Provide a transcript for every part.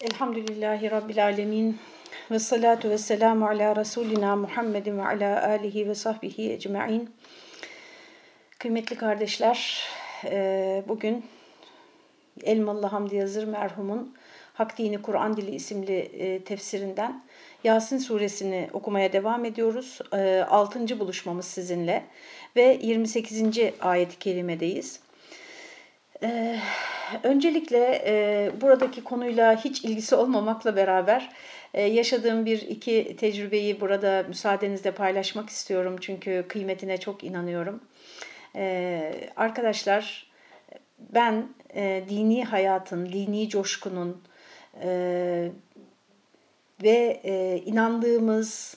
Elhamdülillahi Rabbil Alemin ve salatu ve selamu ala Resulina Muhammedin ve ala alihi ve sahbihi ecma'in. Kıymetli kardeşler, e, bugün Elmalı Hamdi Yazır merhumun Hak Dini Kur'an Dili isimli e, tefsirinden Yasin suresini okumaya devam ediyoruz. 6. E, buluşmamız sizinle ve 28. ayet-i kerimedeyiz. Evet öncelikle e, buradaki konuyla hiç ilgisi olmamakla beraber e, yaşadığım bir iki tecrübeyi burada müsaadenizle paylaşmak istiyorum. Çünkü kıymetine çok inanıyorum. E, arkadaşlar ben e, dini hayatın, dini coşkunun e, ve e, inandığımız,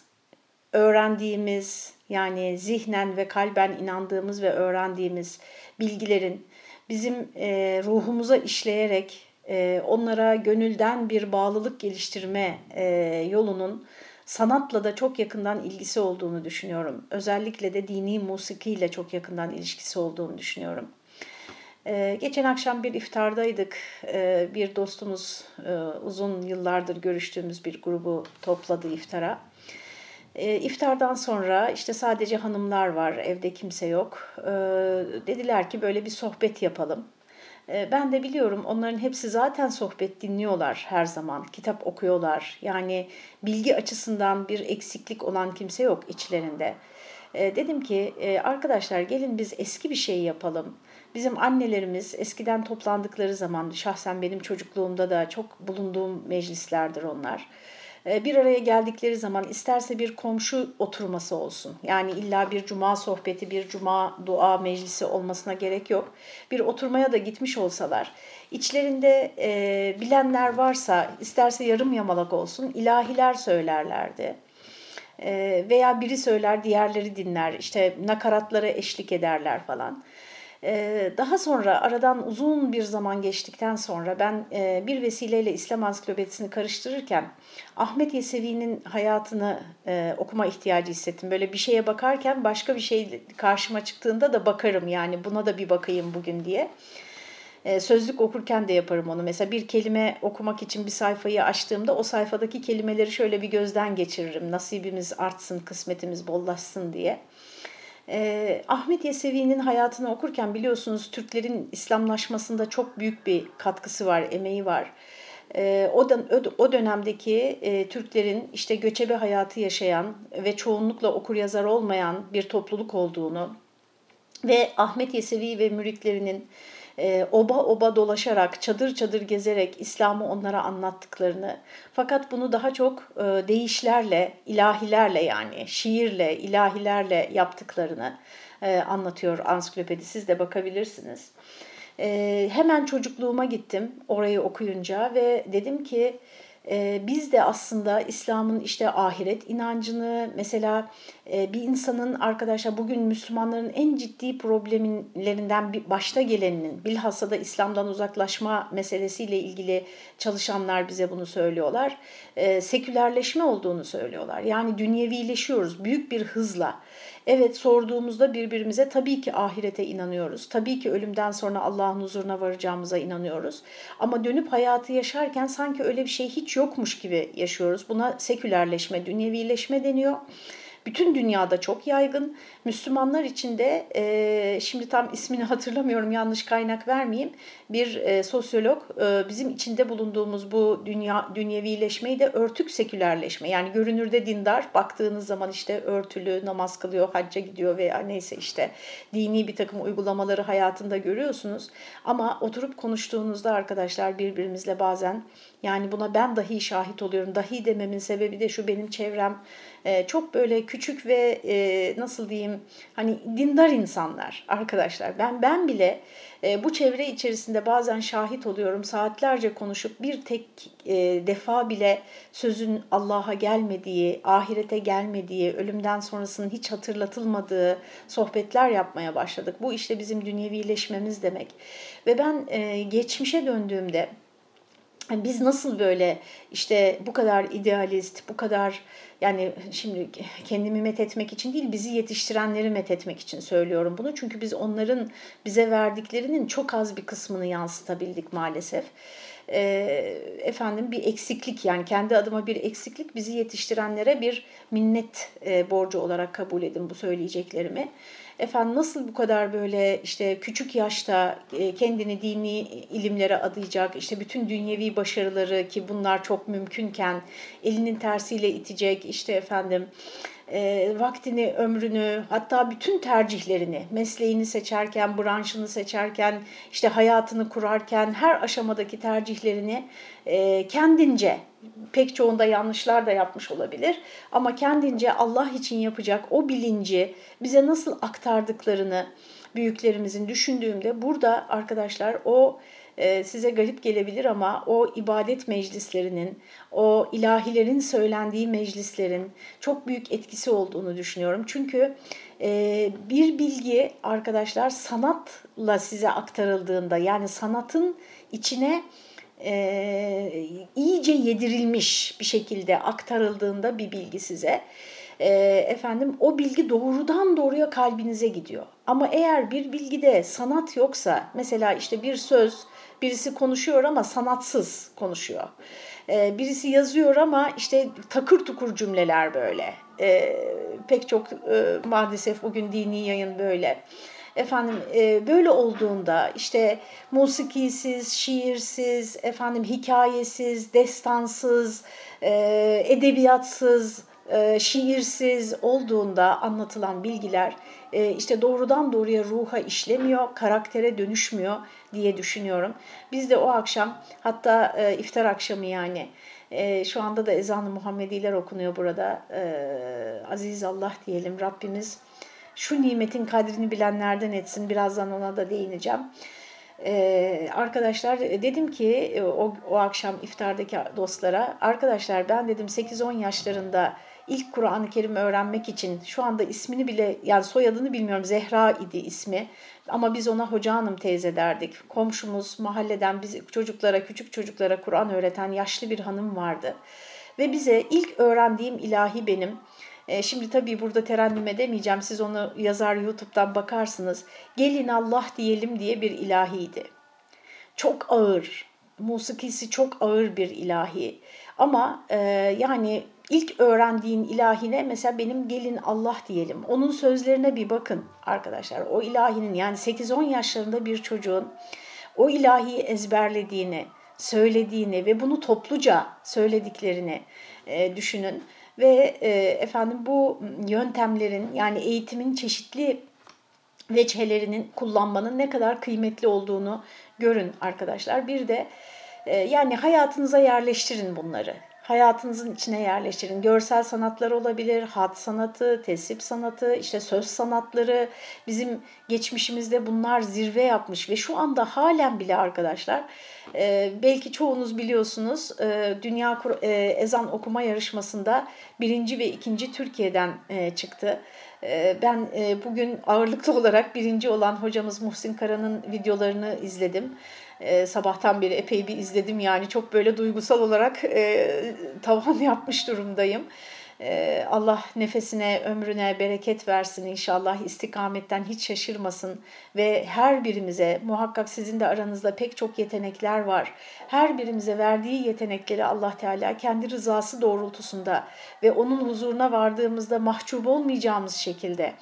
öğrendiğimiz yani zihnen ve kalben inandığımız ve öğrendiğimiz bilgilerin bizim e, ruhumuza işleyerek e, onlara gönülden bir bağlılık geliştirme e, yolunun sanatla da çok yakından ilgisi olduğunu düşünüyorum. Özellikle de dini musikiyle çok yakından ilişkisi olduğunu düşünüyorum. Ee, geçen akşam bir iftardaydık. Ee, bir dostumuz e, uzun yıllardır görüştüğümüz bir grubu topladı iftara. E, iftardan sonra işte sadece hanımlar var, evde kimse yok. E, dediler ki böyle bir sohbet yapalım. E, ben de biliyorum onların hepsi zaten sohbet dinliyorlar her zaman, kitap okuyorlar. Yani bilgi açısından bir eksiklik olan kimse yok içlerinde. Dedim ki arkadaşlar gelin biz eski bir şey yapalım. Bizim annelerimiz eskiden toplandıkları zaman, şahsen benim çocukluğumda da çok bulunduğum meclislerdir onlar ee, bir araya geldikleri zaman isterse bir komşu oturması olsun. Yani illa bir cuma sohbeti, bir cuma dua meclisi olmasına gerek yok. Bir oturmaya da gitmiş olsalar, içlerinde e, bilenler varsa isterse yarım yamalak olsun ilahiler söylerlerdi. E, veya biri söyler diğerleri dinler, işte nakaratlara eşlik ederler falan. Ee, daha sonra aradan uzun bir zaman geçtikten sonra ben e, bir vesileyle İslam Ansiklopedisini karıştırırken Ahmet Yesevi'nin hayatını e, okuma ihtiyacı hissettim. Böyle bir şeye bakarken başka bir şey karşıma çıktığında da bakarım yani buna da bir bakayım bugün diye. E, sözlük okurken de yaparım onu. Mesela bir kelime okumak için bir sayfayı açtığımda o sayfadaki kelimeleri şöyle bir gözden geçiririm. Nasibimiz artsın, kısmetimiz bollaşsın diye. E, Ahmet Yesevi'nin hayatını okurken biliyorsunuz Türklerin İslamlaşmasında çok büyük bir katkısı var, emeği var. E, o, o dönemdeki e, Türklerin işte göçebe hayatı yaşayan ve çoğunlukla okur yazar olmayan bir topluluk olduğunu ve Ahmet Yesevi ve müritlerinin e, oba oba dolaşarak, çadır çadır gezerek İslam'ı onlara anlattıklarını fakat bunu daha çok e, deyişlerle, ilahilerle yani şiirle, ilahilerle yaptıklarını e, anlatıyor ansiklopedi. Siz de bakabilirsiniz. E, hemen çocukluğuma gittim orayı okuyunca ve dedim ki e, biz de aslında İslam'ın işte ahiret inancını mesela e, bir insanın arkadaşlar bugün Müslümanların en ciddi problemlerinden bir başta geleninin bilhassa da İslam'dan uzaklaşma meselesiyle ilgili çalışanlar bize bunu söylüyorlar. E, sekülerleşme olduğunu söylüyorlar. Yani dünyevileşiyoruz büyük bir hızla. Evet sorduğumuzda birbirimize tabii ki ahirete inanıyoruz. Tabii ki ölümden sonra Allah'ın huzuruna varacağımıza inanıyoruz. Ama dönüp hayatı yaşarken sanki öyle bir şey hiç yokmuş gibi yaşıyoruz. Buna sekülerleşme, dünyevileşme deniyor bütün dünyada çok yaygın. Müslümanlar için de e, şimdi tam ismini hatırlamıyorum yanlış kaynak vermeyeyim. Bir e, sosyolog e, bizim içinde bulunduğumuz bu dünya dünyevileşmeyi de örtük sekülerleşme. Yani görünürde dindar baktığınız zaman işte örtülü namaz kılıyor, hacca gidiyor veya neyse işte dini bir takım uygulamaları hayatında görüyorsunuz. Ama oturup konuştuğunuzda arkadaşlar birbirimizle bazen yani buna ben dahi şahit oluyorum. Dahi dememin sebebi de şu benim çevrem e, çok böyle küçük ve e, nasıl diyeyim hani dindar insanlar arkadaşlar. Ben ben bile e, bu çevre içerisinde bazen şahit oluyorum. Saatlerce konuşup bir tek e, defa bile sözün Allah'a gelmediği, ahirete gelmediği, ölümden sonrasının hiç hatırlatılmadığı sohbetler yapmaya başladık. Bu işte bizim dünyevileşmemiz demek. Ve ben geçmişe döndüğümde biz nasıl böyle işte bu kadar idealist, bu kadar yani şimdi kendimi met etmek için değil bizi yetiştirenleri met etmek için söylüyorum bunu. Çünkü biz onların bize verdiklerinin çok az bir kısmını yansıtabildik maalesef. e, efendim bir eksiklik yani kendi adıma bir eksiklik bizi yetiştirenlere bir minnet e, borcu olarak kabul edin bu söyleyeceklerimi. Efendim nasıl bu kadar böyle işte küçük yaşta e, kendini dini ilimlere adayacak, işte bütün dünyevi başarıları ki bunlar çok mümkünken elinin tersiyle itecek, işte efendim e, vaktini, ömrünü, hatta bütün tercihlerini, mesleğini seçerken, branşını seçerken, işte hayatını kurarken her aşamadaki tercihlerini e, kendince, pek çoğunda yanlışlar da yapmış olabilir ama kendince Allah için yapacak o bilinci bize nasıl aktardıklarını büyüklerimizin düşündüğümde burada arkadaşlar o size garip gelebilir ama o ibadet meclislerinin, o ilahilerin söylendiği meclislerin çok büyük etkisi olduğunu düşünüyorum. Çünkü e, bir bilgi arkadaşlar sanatla size aktarıldığında yani sanatın içine e, iyice yedirilmiş bir şekilde aktarıldığında bir bilgi size efendim o bilgi doğrudan doğruya kalbinize gidiyor. Ama eğer bir bilgide sanat yoksa mesela işte bir söz Birisi konuşuyor ama sanatsız konuşuyor. E, birisi yazıyor ama işte takır tukur cümleler böyle. E, pek çok e, maalesef bugün dini yayın böyle. Efendim e, böyle olduğunda işte musikisiz, şiirsiz, efendim hikayesiz, destansız, e, edebiyatsız, e, şiirsiz olduğunda anlatılan bilgiler e, işte doğrudan doğruya ruha işlemiyor, karaktere dönüşmüyor diye düşünüyorum. Biz de o akşam hatta e, iftar akşamı yani şu anda da ezan-ı Muhammediler okunuyor burada. Aziz Allah diyelim Rabbimiz şu nimetin kadrini bilenlerden etsin. Birazdan ona da değineceğim. Ee, arkadaşlar dedim ki o, o akşam iftardaki dostlara arkadaşlar ben dedim 8-10 yaşlarında ilk Kur'an-ı Kerim öğrenmek için şu anda ismini bile yani soyadını bilmiyorum Zehra idi ismi ama biz ona hoca hanım teyze derdik. Komşumuz mahalleden biz çocuklara küçük çocuklara Kur'an öğreten yaşlı bir hanım vardı. Ve bize ilk öğrendiğim ilahi benim. E, şimdi tabii burada terennüm edemeyeceğim. Siz onu yazar YouTube'dan bakarsınız. Gelin Allah diyelim diye bir ilahiydi. Çok ağır, musikisi çok ağır bir ilahi. Ama e, yani ilk öğrendiğin ilahine mesela benim gelin Allah diyelim. Onun sözlerine bir bakın arkadaşlar. O ilahinin yani 8-10 yaşlarında bir çocuğun o ilahiyi ezberlediğini, söylediğini ve bunu topluca söylediklerini e, düşünün. Ve e, efendim bu yöntemlerin yani eğitimin çeşitli veçhelerinin kullanmanın ne kadar kıymetli olduğunu görün arkadaşlar. Bir de e, yani hayatınıza yerleştirin bunları hayatınızın içine yerleştirin. Görsel sanatlar olabilir, hat sanatı, tesip sanatı, işte söz sanatları. Bizim geçmişimizde bunlar zirve yapmış ve şu anda halen bile arkadaşlar e, belki çoğunuz biliyorsunuz e, Dünya e, Ezan Okuma Yarışması'nda birinci ve ikinci Türkiye'den e, çıktı. E, ben e, bugün ağırlıklı olarak birinci olan hocamız Muhsin Kara'nın videolarını izledim e, sabahtan beri epey bir izledim yani çok böyle duygusal olarak e, tavan yapmış durumdayım. E, Allah nefesine, ömrüne bereket versin inşallah istikametten hiç şaşırmasın ve her birimize muhakkak sizin de aranızda pek çok yetenekler var. Her birimize verdiği yetenekleri Allah Teala kendi rızası doğrultusunda ve onun huzuruna vardığımızda mahcup olmayacağımız şekilde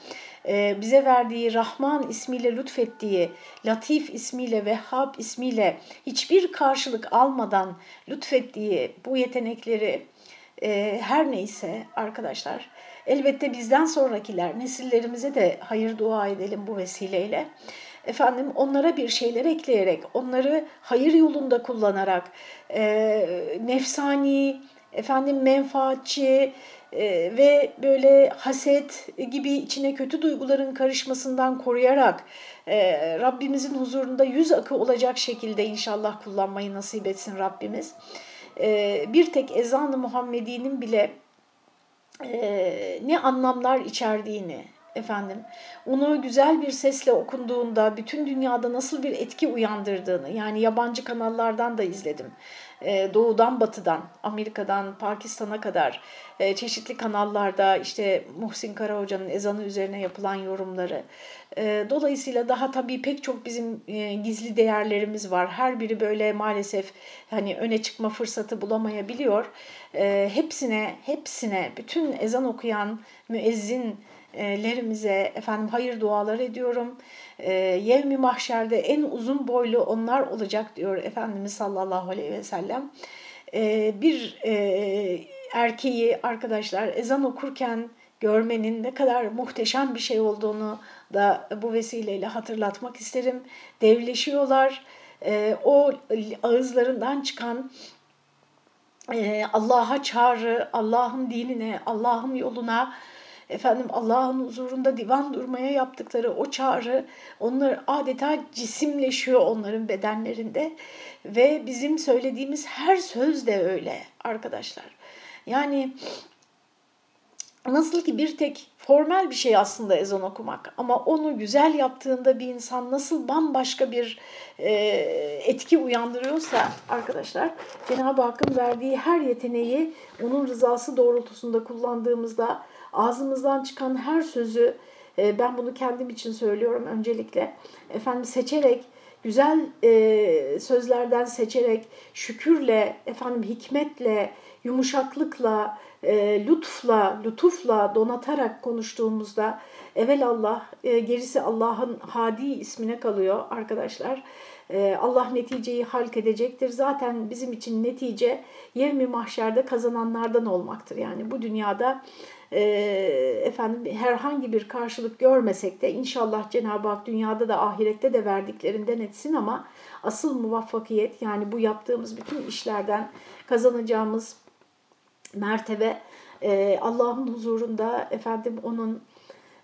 bize verdiği Rahman ismiyle lütfettiği, Latif ismiyle, Vehhab ismiyle hiçbir karşılık almadan lütfettiği bu yetenekleri e, her neyse arkadaşlar elbette bizden sonrakiler nesillerimize de hayır dua edelim bu vesileyle. Efendim onlara bir şeyler ekleyerek, onları hayır yolunda kullanarak, e, nefsani, efendim menfaatçi, e, ve böyle haset gibi içine kötü duyguların karışmasından koruyarak e, Rabbimizin huzurunda yüz akı olacak şekilde inşallah kullanmayı nasip etsin Rabbimiz. E, bir tek ezan-ı Muhammedi'nin bile e, ne anlamlar içerdiğini, efendim onu güzel bir sesle okunduğunda bütün dünyada nasıl bir etki uyandırdığını yani yabancı kanallardan da izledim. Ee, doğudan batıdan, Amerika'dan Pakistan'a kadar e, çeşitli kanallarda işte Muhsin Kara Hoca'nın ezanı üzerine yapılan yorumları. E, dolayısıyla daha tabii pek çok bizim e, gizli değerlerimiz var. Her biri böyle maalesef hani öne çıkma fırsatı bulamayabiliyor. Hepsine, hepsine bütün ezan okuyan müezzin lerimize efendim hayır dualar ediyorum. E, Yevmi mahşerde en uzun boylu onlar olacak diyor Efendimiz sallallahu aleyhi ve sellem. E, bir e, erkeği arkadaşlar ezan okurken görmenin ne kadar muhteşem bir şey olduğunu da bu vesileyle hatırlatmak isterim. Devleşiyorlar. E, o ağızlarından çıkan e, Allah'a çağrı, Allah'ın dinine, Allah'ın yoluna efendim Allah'ın huzurunda divan durmaya yaptıkları o çağrı onlar adeta cisimleşiyor onların bedenlerinde ve bizim söylediğimiz her söz de öyle arkadaşlar. Yani nasıl ki bir tek formal bir şey aslında ezan okumak ama onu güzel yaptığında bir insan nasıl bambaşka bir e, etki uyandırıyorsa arkadaşlar Cenab-ı Hakk'ın verdiği her yeteneği onun rızası doğrultusunda kullandığımızda ağzımızdan çıkan her sözü e, ben bunu kendim için söylüyorum öncelikle efendim seçerek güzel e, sözlerden seçerek şükürle efendim hikmetle yumuşaklıkla e, lütufla lütufla donatarak konuştuğumuzda evvel Allah e, gerisi Allah'ın hadi ismine kalıyor arkadaşlar. E, Allah neticeyi halk edecektir. Zaten bizim için netice yevmi mahşerde kazananlardan olmaktır. Yani bu dünyada e, efendim herhangi bir karşılık görmesek de inşallah Cenab-ı Hak dünyada da ahirette de verdiklerinden etsin ama asıl muvaffakiyet yani bu yaptığımız bütün işlerden kazanacağımız mertebe e, Allah'ın huzurunda efendim onun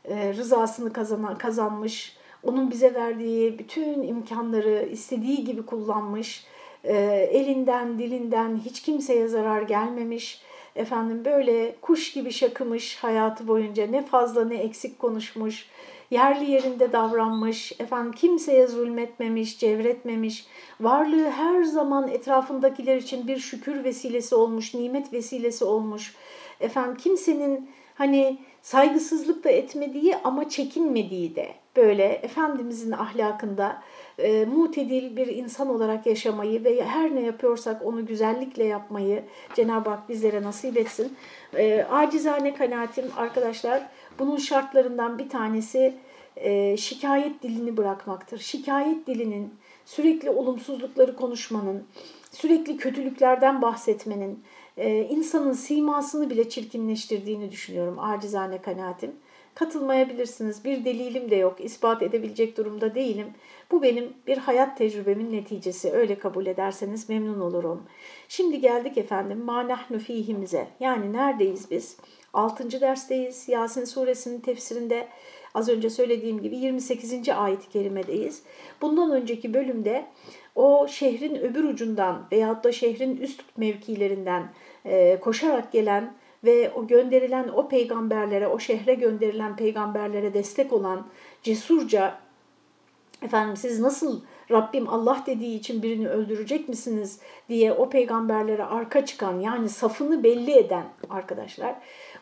e, rızasını kazanan, kazanmış, onun bize verdiği bütün imkanları istediği gibi kullanmış, e, elinden dilinden hiç kimseye zarar gelmemiş, efendim böyle kuş gibi şakımış hayatı boyunca ne fazla ne eksik konuşmuş, yerli yerinde davranmış, efendim kimseye zulmetmemiş, cevretmemiş, varlığı her zaman etrafındakiler için bir şükür vesilesi olmuş, nimet vesilesi olmuş. Efendim kimsenin hani saygısızlık da etmediği ama çekinmediği de böyle Efendimizin ahlakında e, mutedil bir insan olarak yaşamayı ve her ne yapıyorsak onu güzellikle yapmayı Cenab-ı Hak bizlere nasip etsin. E, acizane kanaatim arkadaşlar bunun şartlarından bir tanesi e, şikayet dilini bırakmaktır. Şikayet dilinin, sürekli olumsuzlukları konuşmanın, sürekli kötülüklerden bahsetmenin, e, insanın simasını bile çirkinleştirdiğini düşünüyorum acizane kanaatim. Katılmayabilirsiniz. Bir delilim de yok. ispat edebilecek durumda değilim. Bu benim bir hayat tecrübemin neticesi. Öyle kabul ederseniz memnun olurum. Şimdi geldik efendim manahnu fihimize. Yani neredeyiz biz? 6. dersteyiz. Yasin suresinin tefsirinde az önce söylediğim gibi 28. ayet-i kerimedeyiz. Bundan önceki bölümde o şehrin öbür ucundan veyahut da şehrin üst mevkilerinden koşarak gelen ve o gönderilen o peygamberlere, o şehre gönderilen peygamberlere destek olan cesurca efendim siz nasıl Rabbim Allah dediği için birini öldürecek misiniz diye o peygamberlere arka çıkan yani safını belli eden arkadaşlar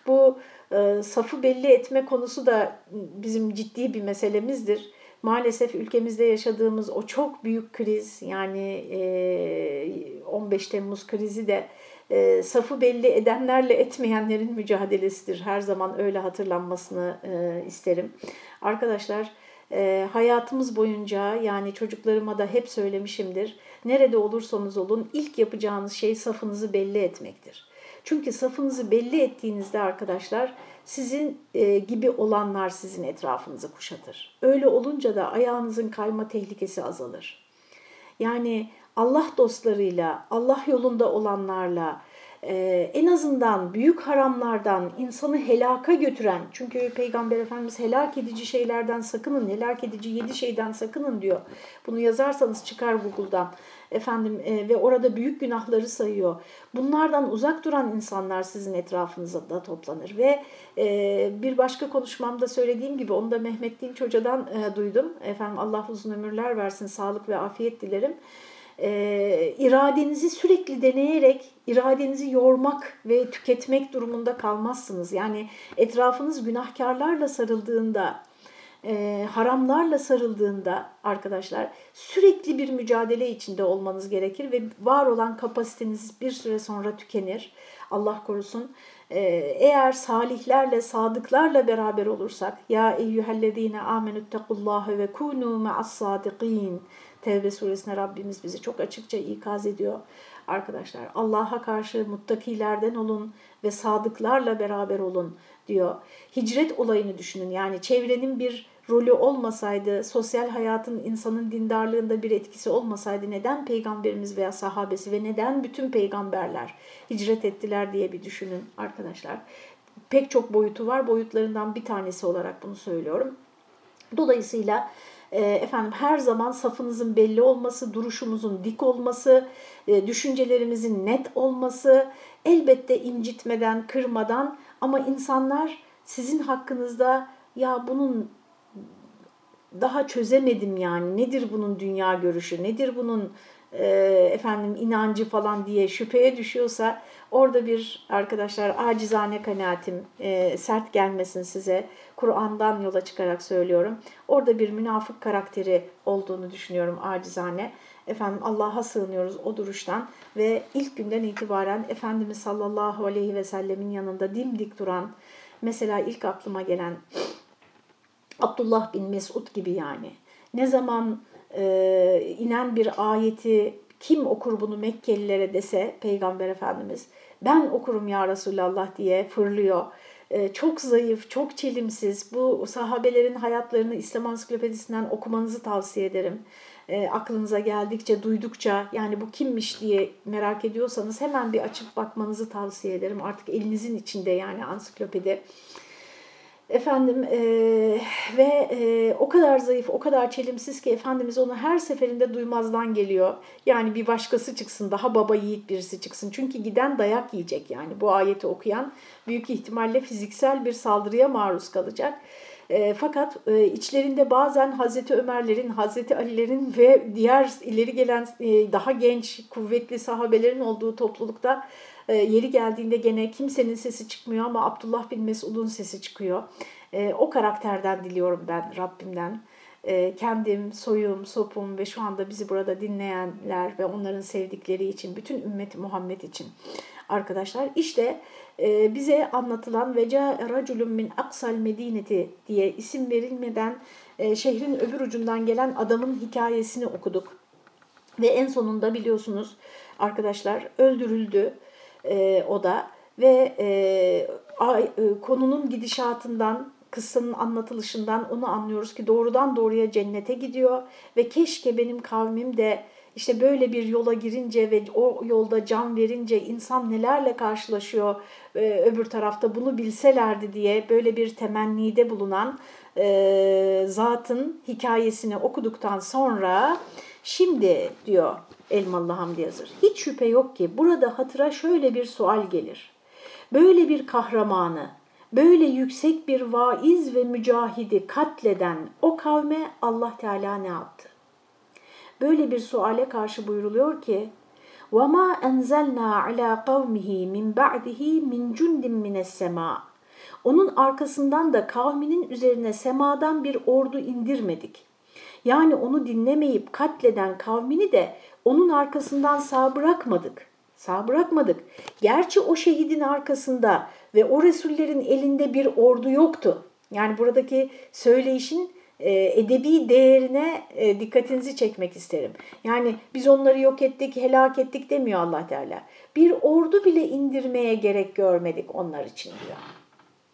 bu e, safı belli etme konusu da bizim ciddi bir meselemizdir. Maalesef ülkemizde yaşadığımız o çok büyük kriz yani e, 15 Temmuz krizi de e, safı belli edenlerle etmeyenlerin mücadelesidir. Her zaman öyle hatırlanmasını e, isterim. Arkadaşlar e, hayatımız boyunca yani çocuklarıma da hep söylemişimdir. Nerede olursanız olun ilk yapacağınız şey safınızı belli etmektir. Çünkü safınızı belli ettiğinizde arkadaşlar sizin e, gibi olanlar sizin etrafınızı kuşatır. Öyle olunca da ayağınızın kayma tehlikesi azalır. Yani Allah dostlarıyla, Allah yolunda olanlarla, e, en azından büyük haramlardan insanı helaka götüren, çünkü Peygamber Efendimiz helak edici şeylerden sakının, helak edici yedi şeyden sakının diyor. Bunu yazarsanız çıkar Google'dan. efendim e, ve orada büyük günahları sayıyor. Bunlardan uzak duran insanlar sizin etrafınızda toplanır ve e, bir başka konuşmamda söylediğim gibi onu da Mehmet Dinç Hoca'dan e, duydum. Efendim Allah uzun ömürler versin, sağlık ve afiyet dilerim e, iradenizi sürekli deneyerek iradenizi yormak ve tüketmek durumunda kalmazsınız. Yani etrafınız günahkarlarla sarıldığında, e, haramlarla sarıldığında arkadaşlar sürekli bir mücadele içinde olmanız gerekir ve var olan kapasiteniz bir süre sonra tükenir. Allah korusun. Ee, eğer salihlerle, sadıklarla beraber olursak ya eyyühellezine amenüttekullâhe ve kûnû me'as sadiqîn Tevbe suresine Rabbimiz bizi çok açıkça ikaz ediyor. Arkadaşlar Allah'a karşı muttakilerden olun ve sadıklarla beraber olun diyor. Hicret olayını düşünün. Yani çevrenin bir rolü olmasaydı, sosyal hayatın insanın dindarlığında bir etkisi olmasaydı neden peygamberimiz veya sahabesi ve neden bütün peygamberler hicret ettiler diye bir düşünün arkadaşlar. Pek çok boyutu var. Boyutlarından bir tanesi olarak bunu söylüyorum. Dolayısıyla efendim her zaman safınızın belli olması, duruşumuzun dik olması, e, düşüncelerimizin net olması, elbette incitmeden, kırmadan. Ama insanlar sizin hakkınızda ya bunun daha çözemedim yani nedir bunun dünya görüşü, nedir bunun e, efendim inancı falan diye şüpheye düşüyorsa orada bir arkadaşlar acizane kanaatim e, sert gelmesin size Kur'an'dan yola çıkarak söylüyorum. Orada bir münafık karakteri olduğunu düşünüyorum acizane. Efendim Allah'a sığınıyoruz o duruştan ve ilk günden itibaren Efendimiz sallallahu aleyhi ve sellemin yanında dimdik duran mesela ilk aklıma gelen Abdullah bin Mesud gibi yani. Ne zaman e, inen bir ayeti kim okur bunu Mekkelilere dese Peygamber Efendimiz ben okurum ya Resulallah diye fırlıyor. E, çok zayıf, çok çelimsiz. Bu sahabelerin hayatlarını İslam Ansiklopedisinden okumanızı tavsiye ederim. E, aklınıza geldikçe, duydukça yani bu kimmiş diye merak ediyorsanız hemen bir açıp bakmanızı tavsiye ederim. Artık elinizin içinde yani ansiklopedi. Efendim e, ve e, o kadar zayıf, o kadar çelimsiz ki Efendimiz onu her seferinde duymazdan geliyor. Yani bir başkası çıksın, daha baba yiğit birisi çıksın. Çünkü giden dayak yiyecek yani bu ayeti okuyan büyük ihtimalle fiziksel bir saldırıya maruz kalacak. E, fakat e, içlerinde bazen Hazreti Ömerlerin, Hazreti Alilerin ve diğer ileri gelen e, daha genç, kuvvetli sahabelerin olduğu toplulukta e, yeri geldiğinde gene kimsenin sesi çıkmıyor ama Abdullah bin Mesud'un sesi çıkıyor. E, o karakterden diliyorum ben Rabbimden. E, kendim, soyum, sopum ve şu anda bizi burada dinleyenler ve onların sevdikleri için, bütün ümmet Muhammed için arkadaşlar. işte e, bize anlatılan veca raculun min aksal medineti diye isim verilmeden e, şehrin öbür ucundan gelen adamın hikayesini okuduk. Ve en sonunda biliyorsunuz arkadaşlar öldürüldü e, o da. Ve e, a, e, konunun gidişatından kıssanın anlatılışından onu anlıyoruz ki doğrudan doğruya cennete gidiyor. Ve keşke benim kavmim de işte böyle bir yola girince ve o yolda can verince insan nelerle karşılaşıyor e, öbür tarafta bunu bilselerdi diye böyle bir temennide bulunan e, zatın hikayesini okuduktan sonra şimdi diyor Elmalı Hamdi Yazır hiç şüphe yok ki burada hatıra şöyle bir sual gelir. Böyle bir kahramanı, böyle yüksek bir vaiz ve mücahidi katleden o kavme Allah Teala ne yaptı? Böyle bir suale karşı buyuruluyor ki وَمَا أَنْزَلْنَا عَلَى قَوْمِهِ مِنْ بَعْدِهِ مِنْ جُنْدٍ مِنَ السَّمَاءِ Onun arkasından da kavminin üzerine semadan bir ordu indirmedik. Yani onu dinlemeyip katleden kavmini de onun arkasından sağ bırakmadık. Sağ bırakmadık. Gerçi o şehidin arkasında ve o Resullerin elinde bir ordu yoktu. Yani buradaki söyleyişin e, edebi değerine e, dikkatinizi çekmek isterim. Yani biz onları yok ettik, helak ettik demiyor allah Teala. Bir ordu bile indirmeye gerek görmedik onlar için diyor.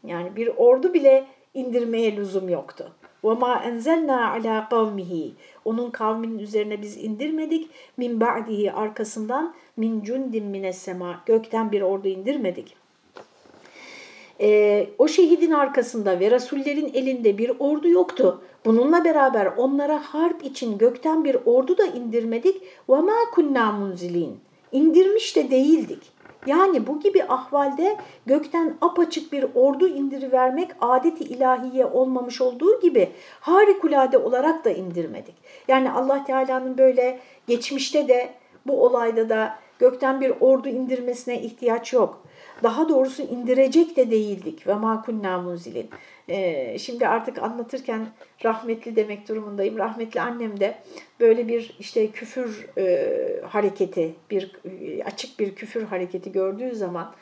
Yani bir ordu bile indirmeye lüzum yoktu. وَمَا اَنْزَلْنَا عَلَى قَوْمِهِ Onun kavminin üzerine biz indirmedik. Min ba'dihi arkasından min cundin mines sema. Gökten bir ordu indirmedik. e, o şehidin arkasında ve Rasullerin elinde bir ordu yoktu. Bununla beraber onlara harp için gökten bir ordu da indirmedik. وَمَا كُنَّا مُنْزِلِينَ İndirmiş de değildik. Yani bu gibi ahvalde gökten apaçık bir ordu indirivermek adeti ilahiye olmamış olduğu gibi harikulade olarak da indirmedik. Yani Allah Teala'nın böyle geçmişte de bu olayda da gökten bir ordu indirmesine ihtiyaç yok. Daha doğrusu indirecek de değildik ve makunna munzilin. Ee, şimdi artık anlatırken rahmetli demek durumundayım. Rahmetli annem de böyle bir işte küfür e, hareketi, bir e, açık bir küfür hareketi gördüğü zaman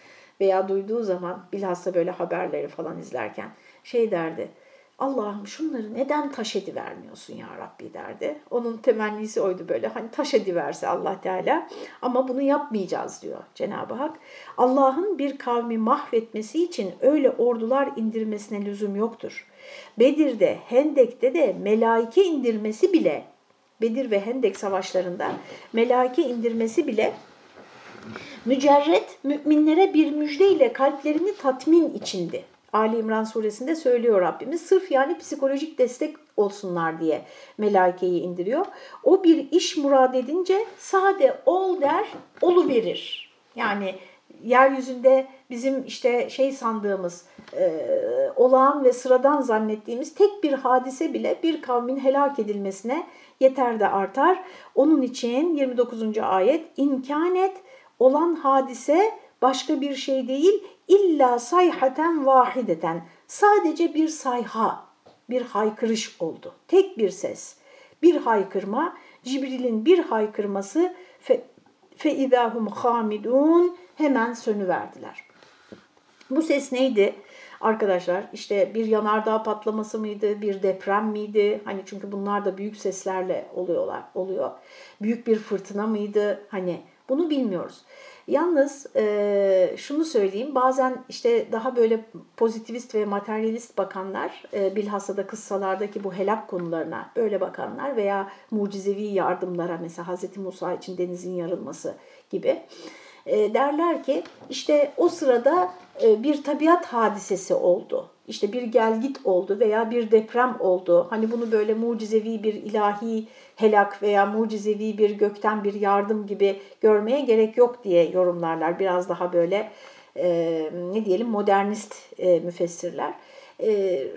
veya duyduğu zaman bilhassa böyle haberleri falan izlerken şey derdi Allah'ım şunları neden taş edivermiyorsun ya Rabbi derdi. Onun temennisi oydu böyle hani taş ediverse Allah Teala ama bunu yapmayacağız diyor Cenab-ı Hak. Allah'ın bir kavmi mahvetmesi için öyle ordular indirmesine lüzum yoktur. Bedir'de, Hendek'te de melaike indirmesi bile, Bedir ve Hendek savaşlarında melaike indirmesi bile mücerret müminlere bir müjdeyle kalplerini tatmin içindi. Ali İmran suresinde söylüyor Rabbimiz. Sırf yani psikolojik destek olsunlar diye melaikeyi indiriyor. O bir iş murad edince sade ol der, olu verir. Yani yeryüzünde bizim işte şey sandığımız, e, olağan ve sıradan zannettiğimiz tek bir hadise bile bir kavmin helak edilmesine yeter de artar. Onun için 29. ayet imkanet olan hadise başka bir şey değil illa sayhaten vahideten sadece bir sayha, bir haykırış oldu. Tek bir ses, bir haykırma, Cibril'in bir haykırması fe, fe idahum hamidun hemen sönüverdiler. Bu ses neydi? Arkadaşlar işte bir yanardağ patlaması mıydı, bir deprem miydi? Hani çünkü bunlar da büyük seslerle oluyorlar, oluyor. Büyük bir fırtına mıydı? Hani bunu bilmiyoruz. Yalnız e, şunu söyleyeyim bazen işte daha böyle pozitivist ve materyalist bakanlar e, bilhassa da kıssalardaki bu helak konularına böyle bakanlar veya mucizevi yardımlara mesela Hz. Musa için denizin yarılması gibi e, derler ki işte o sırada bir tabiat hadisesi oldu. İşte bir gelgit oldu veya bir deprem oldu. Hani bunu böyle mucizevi bir ilahi helak veya mucizevi bir gökten bir yardım gibi görmeye gerek yok diye yorumlarlar. Biraz daha böyle e, ne diyelim modernist e, müfessirler. E,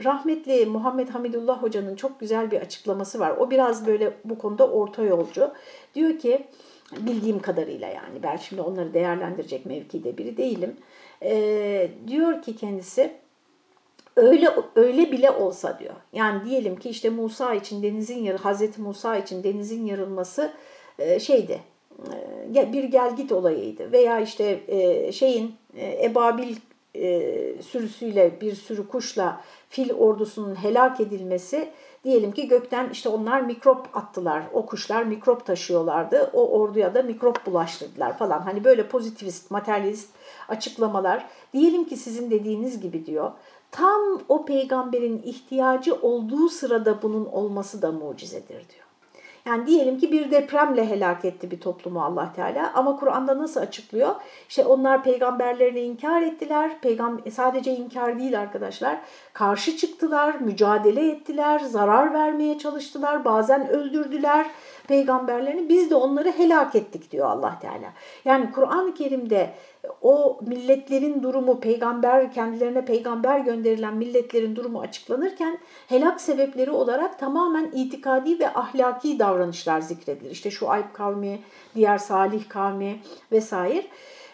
rahmetli Muhammed Hamidullah Hoca'nın çok güzel bir açıklaması var. O biraz böyle bu konuda orta yolcu. Diyor ki bildiğim kadarıyla yani ben şimdi onları değerlendirecek mevkide biri değilim. E, diyor ki kendisi öyle öyle bile olsa diyor. Yani diyelim ki işte Musa için denizin yarı Hazreti Musa için denizin yarılması e, şeydi. E, bir gelgit olayıydı veya işte e, şeyin e, Ebabil e, sürüsüyle bir sürü kuşla fil ordusunun helak edilmesi diyelim ki gökten işte onlar mikrop attılar. O kuşlar mikrop taşıyorlardı. O orduya da mikrop bulaştırdılar falan. Hani böyle pozitivist, materyalist açıklamalar. Diyelim ki sizin dediğiniz gibi diyor. Tam o peygamberin ihtiyacı olduğu sırada bunun olması da mucizedir diyor. Yani diyelim ki bir depremle helak etti bir toplumu Allah Teala ama Kur'an'da nasıl açıklıyor? İşte onlar peygamberlerini inkar ettiler. Peygam sadece inkar değil arkadaşlar. Karşı çıktılar, mücadele ettiler, zarar vermeye çalıştılar, bazen öldürdüler peygamberlerini. Biz de onları helak ettik diyor Allah Teala. Yani Kur'an-ı Kerim'de o milletlerin durumu, peygamber kendilerine peygamber gönderilen milletlerin durumu açıklanırken helak sebepleri olarak tamamen itikadi ve ahlaki davranışlar zikredilir. İşte şu Ayıp kavmi, diğer Salih kavmi vesaire.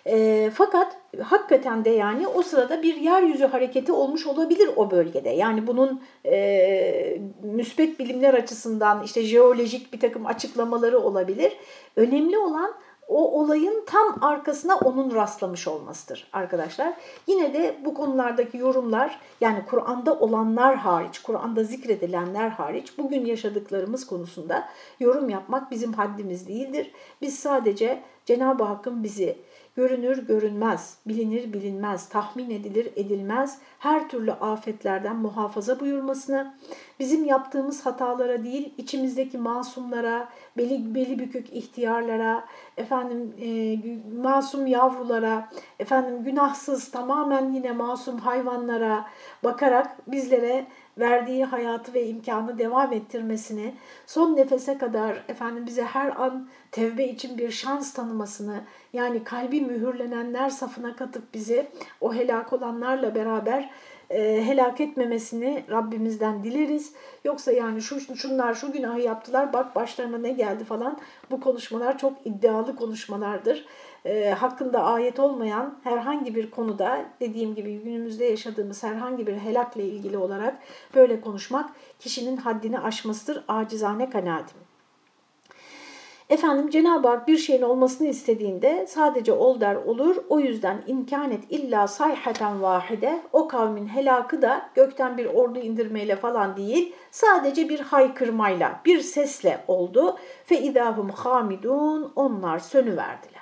E, fakat hakikaten de yani o sırada bir yeryüzü hareketi olmuş olabilir o bölgede. Yani bunun e, müspet bilimler açısından işte jeolojik bir takım açıklamaları olabilir. Önemli olan o olayın tam arkasına onun rastlamış olmasıdır arkadaşlar. Yine de bu konulardaki yorumlar yani Kur'an'da olanlar hariç, Kur'an'da zikredilenler hariç bugün yaşadıklarımız konusunda yorum yapmak bizim haddimiz değildir. Biz sadece Cenab-ı Hakk'ın bizi görünür görünmez, bilinir bilinmez, tahmin edilir edilmez her türlü afetlerden muhafaza buyurmasını, bizim yaptığımız hatalara değil içimizdeki masumlara, beli, beli bükük ihtiyarlara, efendim e, masum yavrulara, efendim günahsız tamamen yine masum hayvanlara bakarak bizlere verdiği hayatı ve imkanı devam ettirmesini, son nefese kadar efendim bize her an tevbe için bir şans tanımasını, yani kalbi mühürlenenler safına katıp bizi o helak olanlarla beraber e, helak etmemesini Rabbimizden dileriz. Yoksa yani şu şunlar şu günahı yaptılar bak başlarına ne geldi falan bu konuşmalar çok iddialı konuşmalardır. E, hakkında ayet olmayan herhangi bir konuda dediğim gibi günümüzde yaşadığımız herhangi bir helakla ilgili olarak böyle konuşmak kişinin haddini aşmasıdır. Acizane kanaatim. Efendim Cenab-ı Hak bir şeyin olmasını istediğinde sadece ol der olur. O yüzden imkan et illa sayhaten vahide o kavmin helakı da gökten bir ordu indirmeyle falan değil. Sadece bir haykırmayla, bir sesle oldu. Fe idahum hamidun onlar sönüverdiler.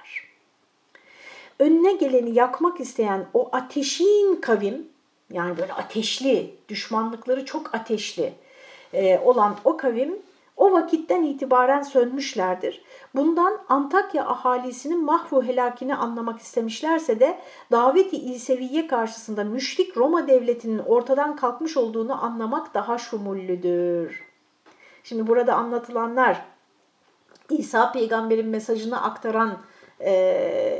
Önüne geleni yakmak isteyen o ateşin kavim yani böyle ateşli, düşmanlıkları çok ateşli e, olan o kavim o vakitten itibaren sönmüşlerdir. Bundan Antakya ahalisinin mahvu helakini anlamak istemişlerse de daveti İseviye karşısında müşrik Roma devletinin ortadan kalkmış olduğunu anlamak daha şumullüdür. Şimdi burada anlatılanlar İsa peygamberin mesajını aktaran e,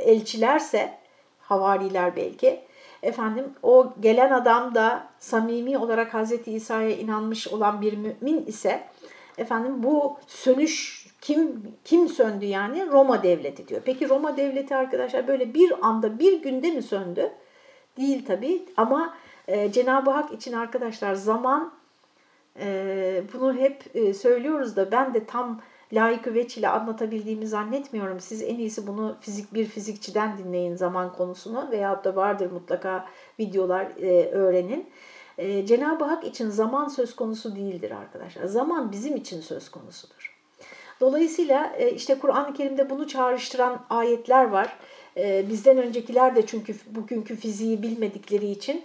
elçilerse, havariler belki, efendim o gelen adam da samimi olarak Hz. İsa'ya inanmış olan bir mümin ise efendim bu sönüş kim kim söndü yani? Roma devleti diyor. Peki Roma devleti arkadaşlar böyle bir anda bir günde mi söndü? Değil tabii ama e, Cenab-ı Hak için arkadaşlar zaman e, bunu hep e, söylüyoruz da ben de tam layık veç ile anlatabildiğimi zannetmiyorum. Siz en iyisi bunu fizik bir fizikçiden dinleyin zaman konusunu veyahut da vardır mutlaka videolar e, öğrenin. E, Cenab-ı Hak için zaman söz konusu değildir arkadaşlar. Zaman bizim için söz konusudur. Dolayısıyla e, işte Kur'an-ı Kerim'de bunu çağrıştıran ayetler var. E, bizden öncekiler de çünkü bugünkü fiziği bilmedikleri için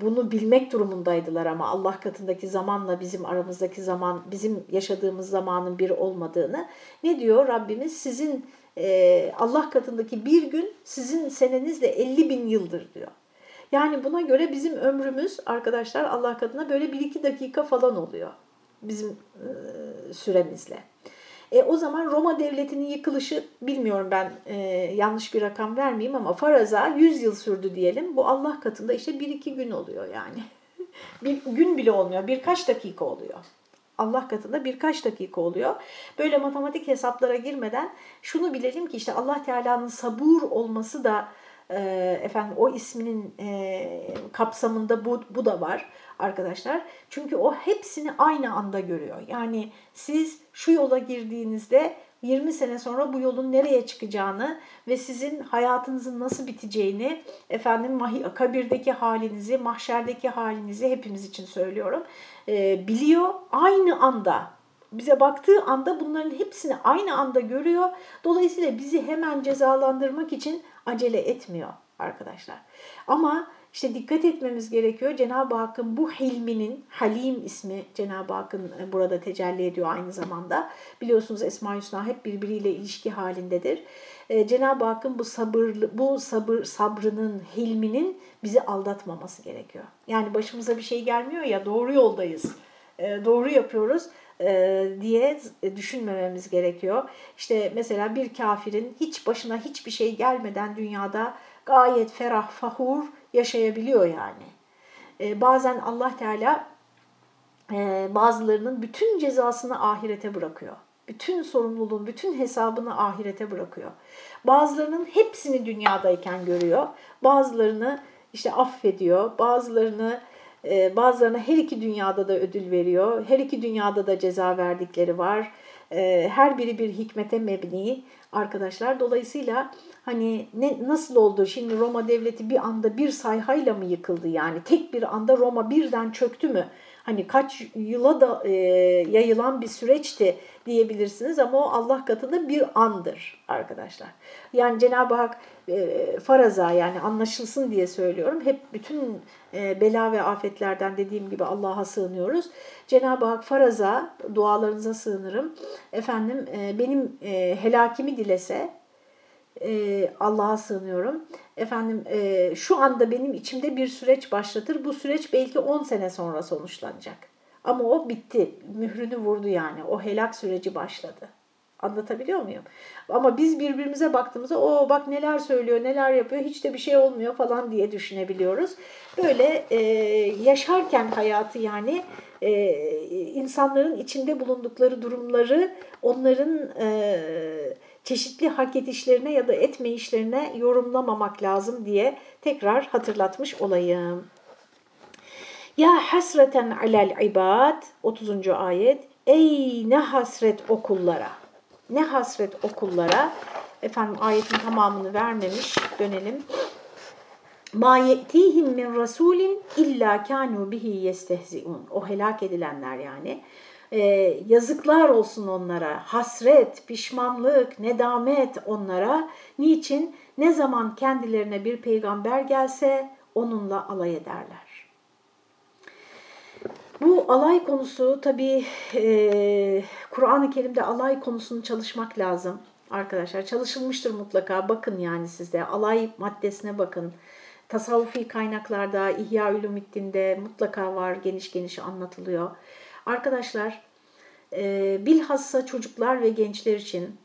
bunu bilmek durumundaydılar ama Allah katındaki zamanla bizim aramızdaki zaman, bizim yaşadığımız zamanın bir olmadığını. Ne diyor Rabbimiz? Sizin Allah katındaki bir gün sizin senenizle 50 bin yıldır diyor. Yani buna göre bizim ömrümüz arkadaşlar Allah katına böyle 1-2 dakika falan oluyor bizim süremizle. E, o zaman Roma devletinin yıkılışı bilmiyorum ben e, yanlış bir rakam vermeyeyim ama faraza 100 yıl sürdü diyelim. Bu Allah katında işte 1-2 gün oluyor yani. bir gün bile olmuyor birkaç dakika oluyor. Allah katında birkaç dakika oluyor. Böyle matematik hesaplara girmeden şunu bilelim ki işte Allah Teala'nın sabur olması da e, efendim o isminin e, kapsamında bu, bu da var arkadaşlar. Çünkü o hepsini aynı anda görüyor. Yani siz şu yola girdiğinizde 20 sene sonra bu yolun nereye çıkacağını ve sizin hayatınızın nasıl biteceğini, efendim kabirdeki halinizi, mahşerdeki halinizi hepimiz için söylüyorum, e, biliyor aynı anda. Bize baktığı anda bunların hepsini aynı anda görüyor. Dolayısıyla bizi hemen cezalandırmak için acele etmiyor arkadaşlar. Ama işte dikkat etmemiz gerekiyor. Cenab-ı Hakk'ın bu hilminin, Halim ismi Cenab-ı Hakk'ın e, burada tecelli ediyor aynı zamanda. Biliyorsunuz Esma-i Hüsna hep birbiriyle ilişki halindedir. Ee, Cenab-ı Hakk'ın bu sabırlı, bu sabır sabrının, hilminin bizi aldatmaması gerekiyor. Yani başımıza bir şey gelmiyor ya doğru yoldayız. Ee, doğru yapıyoruz e, diye düşünmememiz gerekiyor. İşte mesela bir kafirin hiç başına hiçbir şey gelmeden dünyada gayet ferah, fahur yaşayabiliyor yani. E, bazen Allah Teala e, bazılarının bütün cezasını ahirete bırakıyor. Bütün sorumluluğun, bütün hesabını ahirete bırakıyor. Bazılarının hepsini dünyadayken görüyor. Bazılarını işte affediyor. Bazılarını e, bazılarına her iki dünyada da ödül veriyor. Her iki dünyada da ceza verdikleri var. E, her biri bir hikmete mebni arkadaşlar. Dolayısıyla Hani ne, nasıl oldu şimdi Roma devleti bir anda bir sayhayla mı yıkıldı yani tek bir anda Roma birden çöktü mü? Hani kaç yıla da e, yayılan bir süreçti diyebilirsiniz ama o Allah katında bir andır arkadaşlar. Yani Cenab-ı Hak e, faraza yani anlaşılsın diye söylüyorum. Hep bütün e, bela ve afetlerden dediğim gibi Allah'a sığınıyoruz. Cenab-ı Hak faraza dualarınıza sığınırım. Efendim e, benim helakimi dilese Allah'a sığınıyorum. Efendim şu anda benim içimde bir süreç başlatır. Bu süreç belki 10 sene sonra sonuçlanacak. Ama o bitti. Mührünü vurdu yani. O helak süreci başladı. Anlatabiliyor muyum? Ama biz birbirimize baktığımızda o bak neler söylüyor, neler yapıyor, hiç de bir şey olmuyor falan diye düşünebiliyoruz. Böyle e, yaşarken hayatı yani e, insanların içinde bulundukları durumları onların e, çeşitli hak edişlerine ya da etmeyişlerine yorumlamamak lazım diye tekrar hatırlatmış olayım. Ya hasreten alel ibad 30. ayet Ey ne hasret okullara ne hasret okullara efendim ayetin tamamını vermemiş dönelim. Ma ye'tihim min rasulin illa kanu bihi yestehziun. O helak edilenler yani. Ee, yazıklar olsun onlara. Hasret, pişmanlık, nedamet onlara. Niçin? Ne zaman kendilerine bir peygamber gelse onunla alay ederler. Bu alay konusu tabii e, Kur'an-ı Kerim'de alay konusunu çalışmak lazım arkadaşlar. Çalışılmıştır mutlaka. Bakın yani sizde alay maddesine bakın. Tasavvufi kaynaklarda, İhya Ulumiddin'de mutlaka var, geniş geniş anlatılıyor. Arkadaşlar, e, bilhassa çocuklar ve gençler için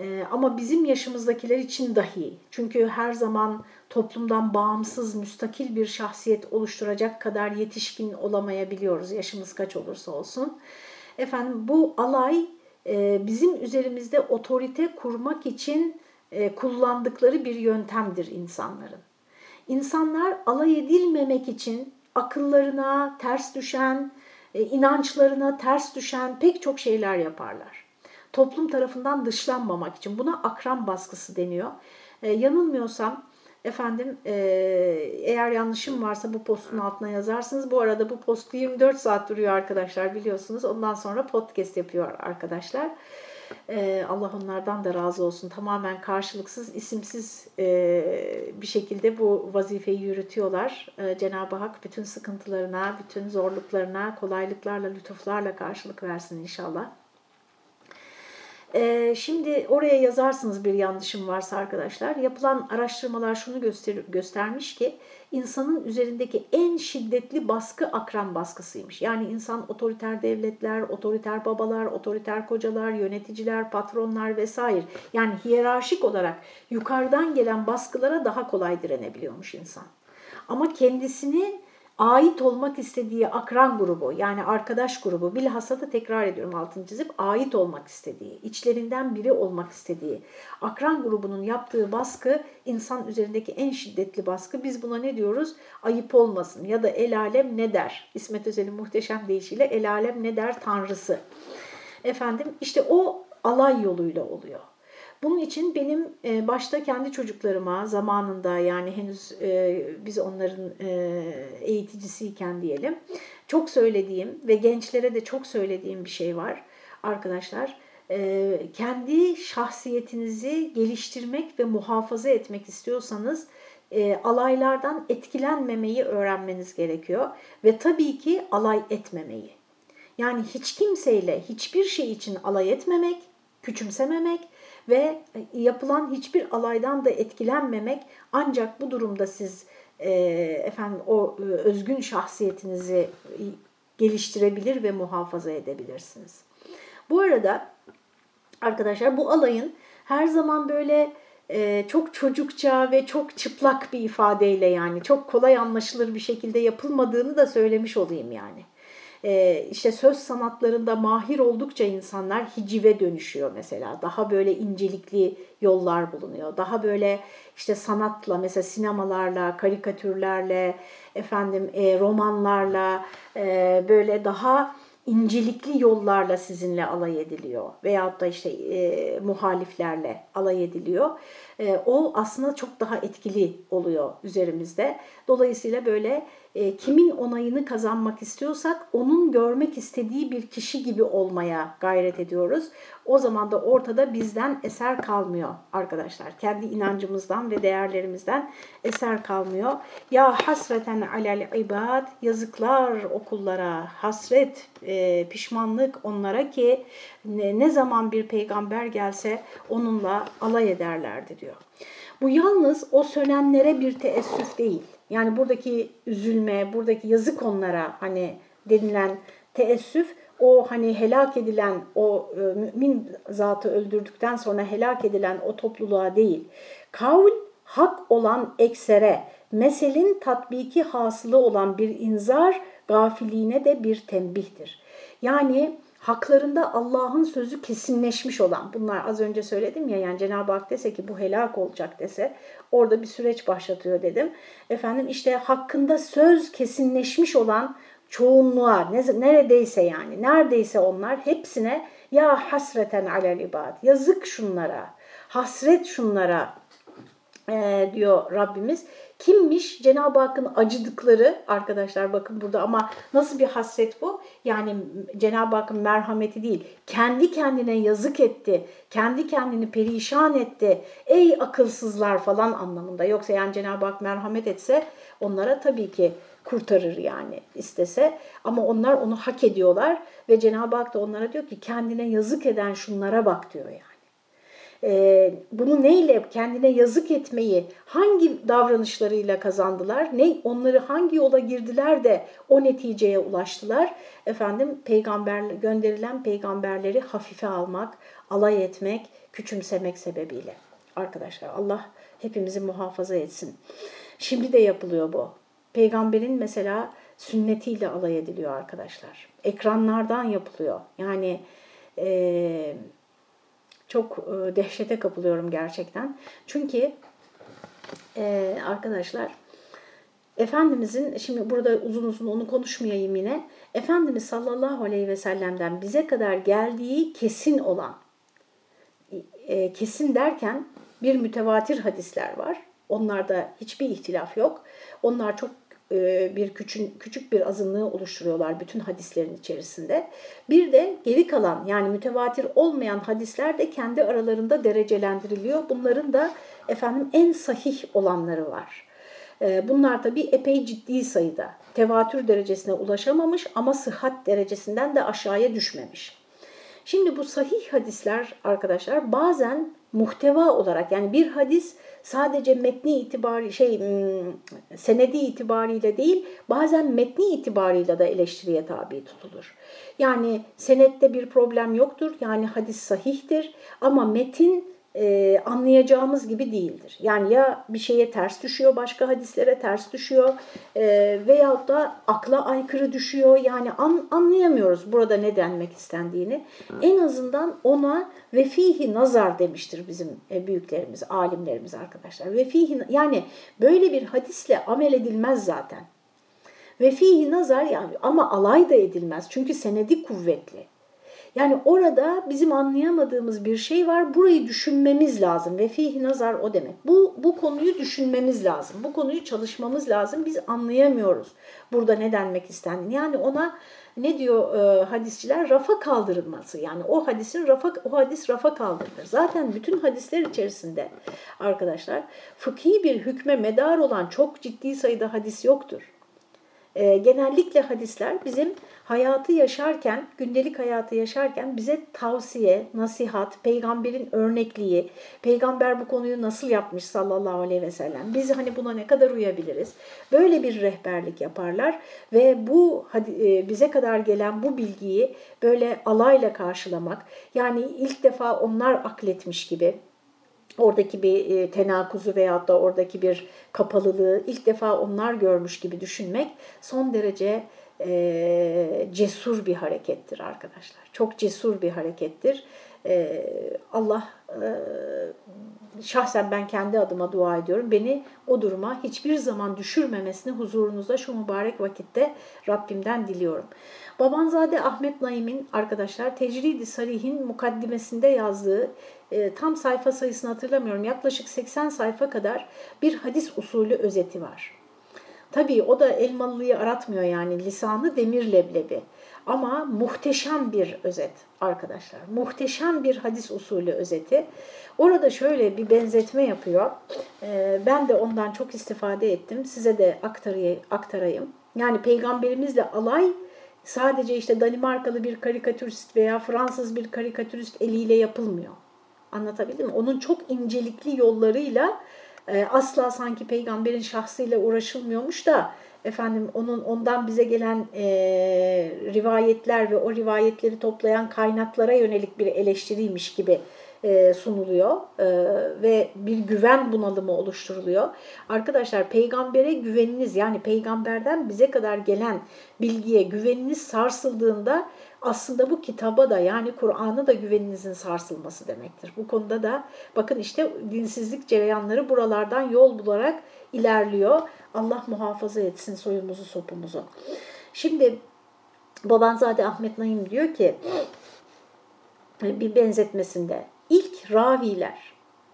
e, ama bizim yaşımızdakiler için dahi. Çünkü her zaman toplumdan bağımsız, müstakil bir şahsiyet oluşturacak kadar yetişkin olamayabiliyoruz yaşımız kaç olursa olsun. Efendim bu alay e, bizim üzerimizde otorite kurmak için e, kullandıkları bir yöntemdir insanların. İnsanlar alay edilmemek için akıllarına ters düşen, e, inançlarına ters düşen pek çok şeyler yaparlar. Toplum tarafından dışlanmamak için buna akran baskısı deniyor. E, yanılmıyorsam efendim e, eğer yanlışım varsa bu postun altına yazarsınız. Bu arada bu post 24 saat duruyor arkadaşlar biliyorsunuz. Ondan sonra podcast yapıyor arkadaşlar. Ee, Allah onlardan da razı olsun. Tamamen karşılıksız, isimsiz e, bir şekilde bu vazifeyi yürütüyorlar. Ee, Cenab-ı Hak bütün sıkıntılarına, bütün zorluklarına kolaylıklarla, lütuflarla karşılık versin inşallah. Şimdi oraya yazarsınız bir yanlışım varsa arkadaşlar. Yapılan araştırmalar şunu göster göstermiş ki insanın üzerindeki en şiddetli baskı akran baskısıymış. Yani insan otoriter devletler, otoriter babalar, otoriter kocalar, yöneticiler, patronlar vesaire. Yani hiyerarşik olarak yukarıdan gelen baskılara daha kolay direnebiliyormuş insan. Ama kendisini ait olmak istediği akran grubu yani arkadaş grubu bilhassa da tekrar ediyorum altını çizip ait olmak istediği, içlerinden biri olmak istediği akran grubunun yaptığı baskı insan üzerindeki en şiddetli baskı. Biz buna ne diyoruz? Ayıp olmasın ya da el alem ne der? İsmet Özel'in muhteşem deyişiyle el alem ne der tanrısı. Efendim işte o alay yoluyla oluyor. Bunun için benim e, başta kendi çocuklarıma zamanında yani henüz e, biz onların e, eğiticisiyken diyelim çok söylediğim ve gençlere de çok söylediğim bir şey var arkadaşlar. Kendi şahsiyetinizi geliştirmek ve muhafaza etmek istiyorsanız alaylardan etkilenmemeyi öğrenmeniz gerekiyor ve tabii ki alay etmemeyi. Yani hiç kimseyle hiçbir şey için alay etmemek, küçümsememek ve e, yapılan hiçbir alaydan da etkilenmemek ancak bu durumda siz e, efendim o e, özgün şahsiyetinizi geliştirebilir ve muhafaza edebilirsiniz. Bu arada arkadaşlar bu alayın her zaman böyle e, çok çocukça ve çok çıplak bir ifadeyle yani çok kolay anlaşılır bir şekilde yapılmadığını da söylemiş olayım yani e, işte söz sanatlarında mahir oldukça insanlar hicive dönüşüyor mesela. Daha böyle incelikli yollar bulunuyor. Daha böyle işte sanatla mesela sinemalarla, karikatürlerle, efendim e, romanlarla e, böyle daha incelikli yollarla sizinle alay ediliyor veyahut da işte e, muhaliflerle alay ediliyor. e, o aslında çok daha etkili oluyor üzerimizde. Dolayısıyla böyle e, kimin onayını kazanmak istiyorsak onun görmek istediği bir kişi gibi olmaya gayret ediyoruz. O zaman da ortada bizden eser kalmıyor arkadaşlar. Kendi inancımızdan ve değerlerimizden eser kalmıyor. Ya hasreten alel ibad yazıklar okullara, hasret, e, pişmanlık onlara ki ne, ne zaman bir peygamber gelse onunla alay ederlerdi diyor. Bu yalnız o sönenlere bir teessüf değil. Yani buradaki üzülme, buradaki yazık onlara hani denilen teessüf o hani helak edilen o e, mümin zatı öldürdükten sonra helak edilen o topluluğa değil. Kavl hak olan eksere, meselin tatbiki hasılı olan bir inzar, gafiliğine de bir tembihtir. Yani haklarında Allah'ın sözü kesinleşmiş olan, bunlar az önce söyledim ya yani Cenab-ı Hak dese ki bu helak olacak dese orada bir süreç başlatıyor dedim. Efendim işte hakkında söz kesinleşmiş olan çoğunluğa neredeyse yani neredeyse onlar hepsine ya hasreten alel ibad yazık şunlara hasret şunlara e, diyor Rabbimiz. Kimmiş? Cenab-ı Hakk'ın acıdıkları arkadaşlar bakın burada ama nasıl bir hasret bu? Yani Cenab-ı Hakk'ın merhameti değil. Kendi kendine yazık etti. Kendi kendini perişan etti. Ey akılsızlar falan anlamında. Yoksa yani Cenab-ı Hak merhamet etse onlara tabii ki kurtarır yani istese. Ama onlar onu hak ediyorlar ve Cenab-ı Hak da onlara diyor ki kendine yazık eden şunlara bak diyor yani e, bunu neyle kendine yazık etmeyi hangi davranışlarıyla kazandılar? Ne onları hangi yola girdiler de o neticeye ulaştılar? Efendim peygamber gönderilen peygamberleri hafife almak, alay etmek, küçümsemek sebebiyle. Arkadaşlar Allah hepimizi muhafaza etsin. Şimdi de yapılıyor bu. Peygamberin mesela sünnetiyle alay ediliyor arkadaşlar. Ekranlardan yapılıyor. Yani e, çok e, dehşete kapılıyorum gerçekten. Çünkü e, arkadaşlar Efendimizin, şimdi burada uzun uzun onu konuşmayayım yine. Efendimiz sallallahu aleyhi ve sellem'den bize kadar geldiği kesin olan, e, kesin derken bir mütevatir hadisler var. Onlarda hiçbir ihtilaf yok. Onlar çok bir küçük, küçük bir azınlığı oluşturuyorlar bütün hadislerin içerisinde. Bir de geri kalan yani mütevatir olmayan hadisler de kendi aralarında derecelendiriliyor. Bunların da efendim en sahih olanları var. E, bunlar tabi epey ciddi sayıda. Tevatür derecesine ulaşamamış ama sıhhat derecesinden de aşağıya düşmemiş. Şimdi bu sahih hadisler arkadaşlar bazen muhteva olarak yani bir hadis sadece metni itibari şey hmm, senedi itibariyle değil bazen metni itibarıyla da eleştiriye tabi tutulur. Yani senette bir problem yoktur. Yani hadis sahihtir ama metin e, anlayacağımız gibi değildir. Yani ya bir şeye ters düşüyor, başka hadislere ters düşüyor e, veyahut da akla aykırı düşüyor. Yani an, anlayamıyoruz burada ne denmek istendiğini. En azından ona ve fihi nazar demiştir bizim e, büyüklerimiz, alimlerimiz arkadaşlar. Ve fihi yani böyle bir hadisle amel edilmez zaten. Ve fihi nazar yani ama alay da edilmez çünkü senedi kuvvetli. Yani orada bizim anlayamadığımız bir şey var. Burayı düşünmemiz lazım. Ve fihi nazar o demek. Bu, bu konuyu düşünmemiz lazım. Bu konuyu çalışmamız lazım. Biz anlayamıyoruz burada ne denmek istendiğini. Yani ona ne diyor e, hadisçiler? Rafa kaldırılması. Yani o hadisin rafa, o hadis rafa kaldırılır. Zaten bütün hadisler içerisinde arkadaşlar fıkhi bir hükme medar olan çok ciddi sayıda hadis yoktur. E, genellikle hadisler bizim hayatı yaşarken, gündelik hayatı yaşarken bize tavsiye, nasihat, peygamberin örnekliği, peygamber bu konuyu nasıl yapmış sallallahu aleyhi ve sellem, bizi hani buna ne kadar uyabiliriz, böyle bir rehberlik yaparlar ve bu e, bize kadar gelen bu bilgiyi böyle alayla karşılamak, yani ilk defa onlar akletmiş gibi, oradaki bir e, tenakuzu veyahut da oradaki bir kapalılığı ilk defa onlar görmüş gibi düşünmek son derece e, cesur bir harekettir arkadaşlar. Çok cesur bir harekettir. e, Allah e, şahsen ben kendi adıma dua ediyorum. Beni o duruma hiçbir zaman düşürmemesini huzurunuzda şu mübarek vakitte Rabbimden diliyorum. Babanzade Ahmet Naim'in arkadaşlar Tecridi Sarih'in mukaddimesinde yazdığı e, tam sayfa sayısını hatırlamıyorum yaklaşık 80 sayfa kadar bir hadis usulü özeti var. Tabii o da Elmalılı'yı aratmıyor yani lisanı demir leblebi. Ama muhteşem bir özet arkadaşlar. Muhteşem bir hadis usulü özeti. Orada şöyle bir benzetme yapıyor. Ee, ben de ondan çok istifade ettim. Size de aktarayım. Yani peygamberimizle alay sadece işte Danimarkalı bir karikatürist veya Fransız bir karikatürist eliyle yapılmıyor. Anlatabildim mi? Onun çok incelikli yollarıyla e, asla sanki peygamberin şahsıyla uğraşılmıyormuş da efendim onun ondan bize gelen e, rivayetler ve o rivayetleri toplayan kaynaklara yönelik bir eleştiriymiş gibi e, sunuluyor e, ve bir güven bunalımı oluşturuluyor. Arkadaşlar peygambere güveniniz yani peygamberden bize kadar gelen bilgiye güveniniz sarsıldığında aslında bu kitaba da yani Kur'an'a da güveninizin sarsılması demektir. Bu konuda da bakın işte dinsizlik cereyanları buralardan yol bularak ilerliyor. Allah muhafaza etsin soyumuzu sopumuzu. Şimdi Babanzade Ahmet Naim diyor ki bir benzetmesinde ilk raviler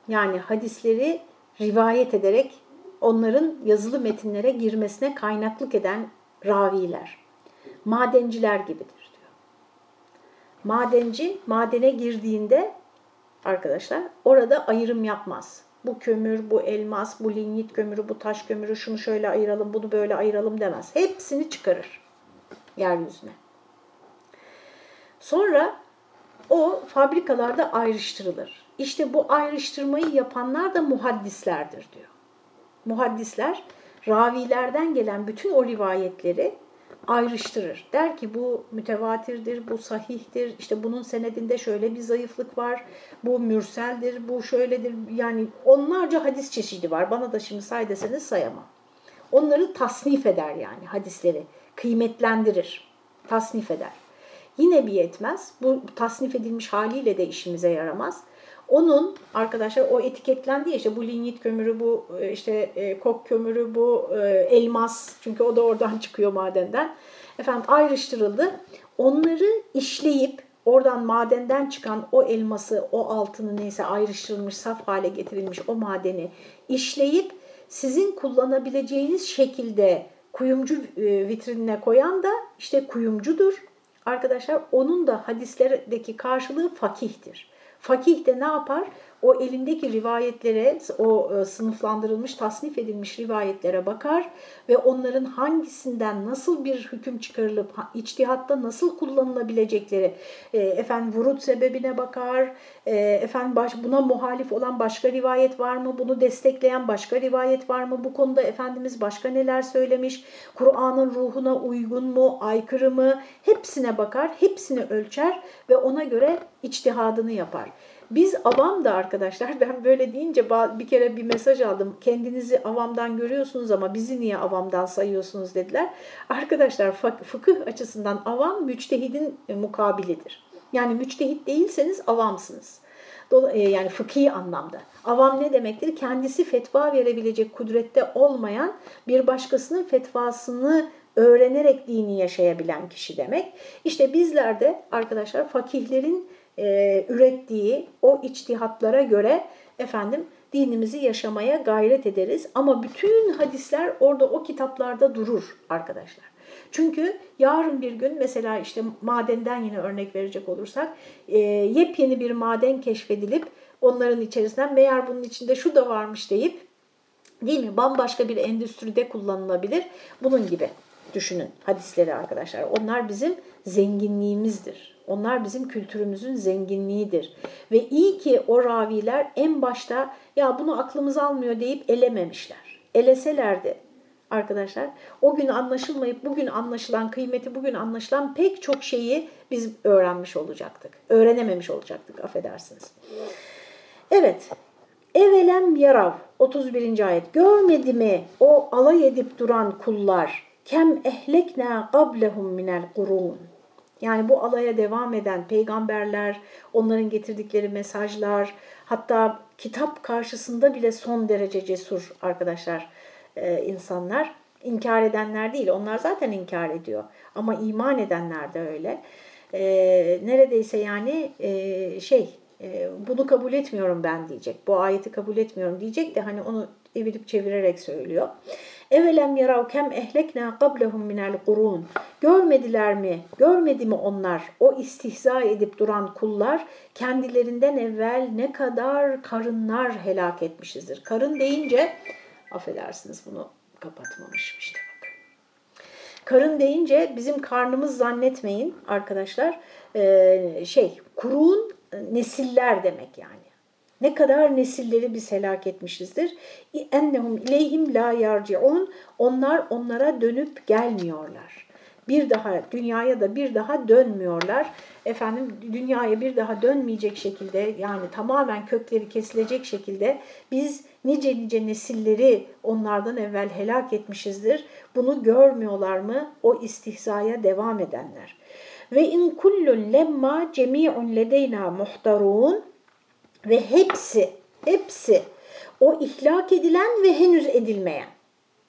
yani hadisleri rivayet ederek onların yazılı metinlere girmesine kaynaklık eden raviler, madenciler gibidir. Madenci madene girdiğinde arkadaşlar orada ayrım yapmaz. Bu kömür, bu elmas, bu lignit kömürü, bu taş kömürü, şunu şöyle ayıralım, bunu böyle ayıralım demez. Hepsini çıkarır yeryüzüne. Sonra o fabrikalarda ayrıştırılır. İşte bu ayrıştırmayı yapanlar da muhaddislerdir diyor. Muhaddisler ravilerden gelen bütün o rivayetleri ayrıştırır. Der ki bu mütevatirdir, bu sahihtir, işte bunun senedinde şöyle bir zayıflık var, bu mürseldir, bu şöyledir. Yani onlarca hadis çeşidi var. Bana da şimdi say deseniz sayamam. Onları tasnif eder yani hadisleri, kıymetlendirir, tasnif eder. Yine bir yetmez. Bu tasnif edilmiş haliyle de işimize yaramaz. Onun arkadaşlar o etiketlendi ya işte bu linyit kömürü, bu e, işte e, kok kömürü, bu e, elmas çünkü o da oradan çıkıyor madenden. Efendim ayrıştırıldı. Onları işleyip oradan madenden çıkan o elması, o altını neyse ayrıştırılmış, saf hale getirilmiş o madeni işleyip sizin kullanabileceğiniz şekilde kuyumcu vitrinine koyan da işte kuyumcudur arkadaşlar onun da hadislerdeki karşılığı fakihtir. Fakih de ne yapar? O elindeki rivayetlere, o e, sınıflandırılmış, tasnif edilmiş rivayetlere bakar ve onların hangisinden nasıl bir hüküm çıkarılıp içtihatta nasıl kullanılabilecekleri, e, efendim vurut sebebine bakar, e, efendim baş, buna muhalif olan başka rivayet var mı, bunu destekleyen başka rivayet var mı, bu konuda Efendimiz başka neler söylemiş, Kur'an'ın ruhuna uygun mu, aykırı mı, hepsine bakar, hepsini ölçer ve ona göre içtihadını yapar. Biz avam da arkadaşlar ben böyle deyince bir kere bir mesaj aldım. Kendinizi avamdan görüyorsunuz ama bizi niye avamdan sayıyorsunuz dediler. Arkadaşlar fıkıh açısından avam müçtehidin e, mukabilidir. Yani müçtehit değilseniz avamsınız. E, yani fıkhi anlamda. Avam ne demektir? Kendisi fetva verebilecek kudrette olmayan bir başkasının fetvasını öğrenerek dini yaşayabilen kişi demek. İşte bizler de arkadaşlar fakihlerin e, ürettiği o içtihatlara göre efendim dinimizi yaşamaya gayret ederiz. Ama bütün hadisler orada o kitaplarda durur arkadaşlar. Çünkü yarın bir gün mesela işte madenden yine örnek verecek olursak e, yepyeni bir maden keşfedilip onların içerisinden meğer bunun içinde şu da varmış deyip değil mi bambaşka bir endüstride kullanılabilir. Bunun gibi düşünün hadisleri arkadaşlar. Onlar bizim zenginliğimizdir. Onlar bizim kültürümüzün zenginliğidir. Ve iyi ki o raviler en başta ya bunu aklımız almıyor deyip elememişler. Eleselerdi arkadaşlar o gün anlaşılmayıp bugün anlaşılan kıymeti bugün anlaşılan pek çok şeyi biz öğrenmiş olacaktık. Öğrenememiş olacaktık affedersiniz. Evet. Evelem yarav 31. ayet. Görmedi mi o alay edip duran kullar kem ehlekna qablehum minel kurun Yani bu alaya devam eden peygamberler, onların getirdikleri mesajlar, hatta kitap karşısında bile son derece cesur arkadaşlar e, insanlar. İnkar edenler değil, onlar zaten inkar ediyor. Ama iman edenler de öyle. E, neredeyse yani e, şey, e, bunu kabul etmiyorum ben diyecek. Bu ayeti kabul etmiyorum diyecek de hani onu evirip çevirerek söylüyor. Evelem yarav kem ehlekna qablahum minel kurun. Görmediler mi? Görmedi mi onlar? O istihza edip duran kullar kendilerinden evvel ne kadar karınlar helak etmişizdir. Karın deyince affedersiniz bunu kapatmamışım işte bak. Karın deyince bizim karnımız zannetmeyin arkadaşlar. Ee, şey kurun nesiller demek yani. Ne kadar nesilleri biz helak etmişizdir. Ennehum ileyhim la yarciun. Onlar onlara dönüp gelmiyorlar. Bir daha dünyaya da bir daha dönmüyorlar. Efendim dünyaya bir daha dönmeyecek şekilde yani tamamen kökleri kesilecek şekilde biz nice nice nesilleri onlardan evvel helak etmişizdir. Bunu görmüyorlar mı? O istihzaya devam edenler. Ve in kullun lemma cemi'un ledeyna muhtarun ve hepsi, hepsi o ihlak edilen ve henüz edilmeyen,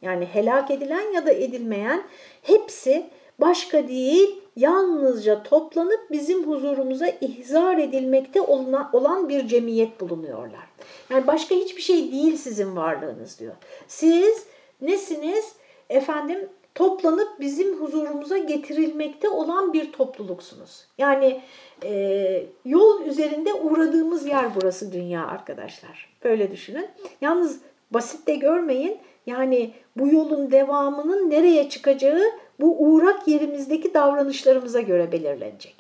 yani helak edilen ya da edilmeyen hepsi başka değil, yalnızca toplanıp bizim huzurumuza ihzar edilmekte olan bir cemiyet bulunuyorlar. Yani başka hiçbir şey değil sizin varlığınız diyor. Siz nesiniz? Efendim toplanıp bizim huzurumuza getirilmekte olan bir topluluksunuz. Yani e, yol üzerinde uğradığımız yer burası dünya arkadaşlar. Böyle düşünün. Yalnız basit de görmeyin. Yani bu yolun devamının nereye çıkacağı bu uğrak yerimizdeki davranışlarımıza göre belirlenecek.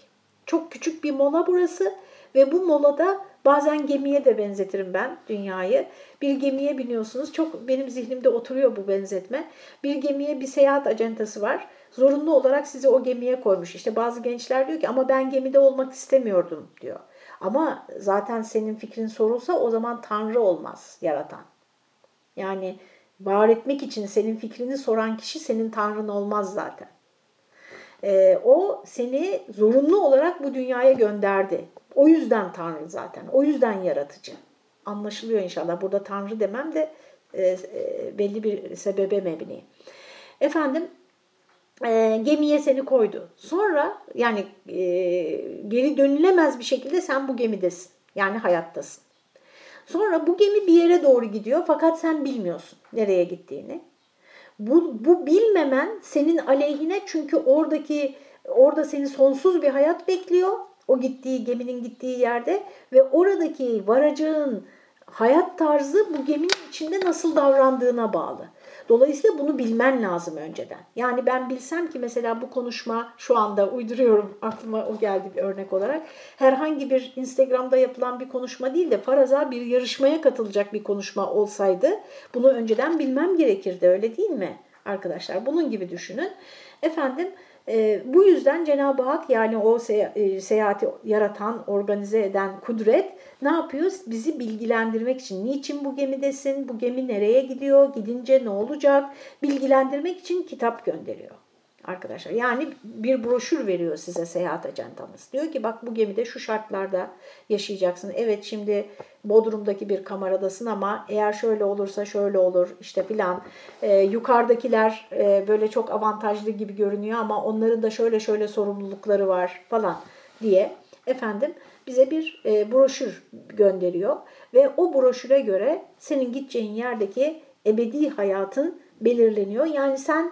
Çok küçük bir mola burası ve bu molada bazen gemiye de benzetirim ben dünyayı. Bir gemiye biniyorsunuz. Çok benim zihnimde oturuyor bu benzetme. Bir gemiye bir seyahat acentası var. Zorunlu olarak sizi o gemiye koymuş. İşte bazı gençler diyor ki ama ben gemide olmak istemiyordum diyor. Ama zaten senin fikrin sorulsa o zaman Tanrı olmaz yaratan. Yani var etmek için senin fikrini soran kişi senin Tanrın olmaz zaten. Ee, o seni zorunlu olarak bu dünyaya gönderdi. O yüzden Tanrı zaten. O yüzden yaratıcı. Anlaşılıyor inşallah. Burada Tanrı demem de e, e, belli bir sebebe mebni. Efendim e, gemiye seni koydu. Sonra yani e, geri dönülemez bir şekilde sen bu gemidesin. Yani hayattasın. Sonra bu gemi bir yere doğru gidiyor fakat sen bilmiyorsun nereye gittiğini. Bu, bu bilmemen senin aleyhine çünkü oradaki orada seni sonsuz bir hayat bekliyor. O gittiği geminin gittiği yerde ve oradaki varacağın hayat tarzı bu geminin içinde nasıl davrandığına bağlı. Dolayısıyla bunu bilmen lazım önceden. Yani ben bilsem ki mesela bu konuşma şu anda uyduruyorum aklıma o geldi bir örnek olarak. Herhangi bir Instagram'da yapılan bir konuşma değil de faraza bir yarışmaya katılacak bir konuşma olsaydı bunu önceden bilmem gerekirdi öyle değil mi arkadaşlar? Bunun gibi düşünün. Efendim e, bu yüzden Cenab-ı Hak yani o e, seyahati yaratan, organize eden kudret ne yapıyor? Bizi bilgilendirmek için. Niçin bu gemidesin? Bu gemi nereye gidiyor? Gidince ne olacak? Bilgilendirmek için kitap gönderiyor arkadaşlar. Yani bir broşür veriyor size seyahat ajantamız. Diyor ki bak bu gemide şu şartlarda yaşayacaksın. Evet şimdi Bodrum'daki bir kameradasın ama eğer şöyle olursa şöyle olur işte filan. Ee, yukarıdakiler e, böyle çok avantajlı gibi görünüyor ama onların da şöyle şöyle sorumlulukları var falan diye efendim bize bir e, broşür gönderiyor ve o broşüre göre senin gideceğin yerdeki ebedi hayatın belirleniyor. Yani sen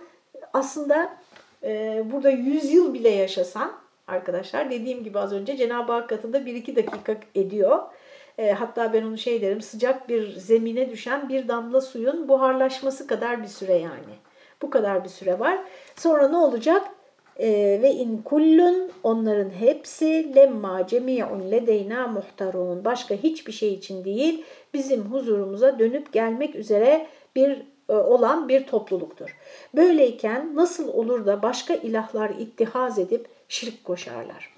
aslında e, burada 100 yıl bile yaşasan arkadaşlar dediğim gibi az önce Cenab-ı Hak katında 1-2 dakika ediyor. E, hatta ben onu şey derim sıcak bir zemine düşen bir damla suyun buharlaşması kadar bir süre yani. Bu kadar bir süre var. Sonra ne olacak? E, ve in kullun onların hepsi lemma cemi'un ledeyna muhtarun. Başka hiçbir şey için değil bizim huzurumuza dönüp gelmek üzere bir olan bir topluluktur. Böyleyken nasıl olur da başka ilahlar ittihaz edip şirk koşarlar?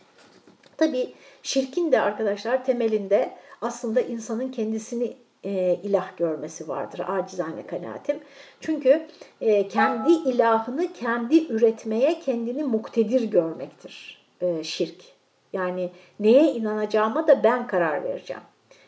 Tabi şirkin de arkadaşlar temelinde aslında insanın kendisini e, ilah görmesi vardır acizane kanaatim. Çünkü e, kendi ilahını kendi üretmeye kendini muktedir görmektir e, şirk. Yani neye inanacağıma da ben karar vereceğim.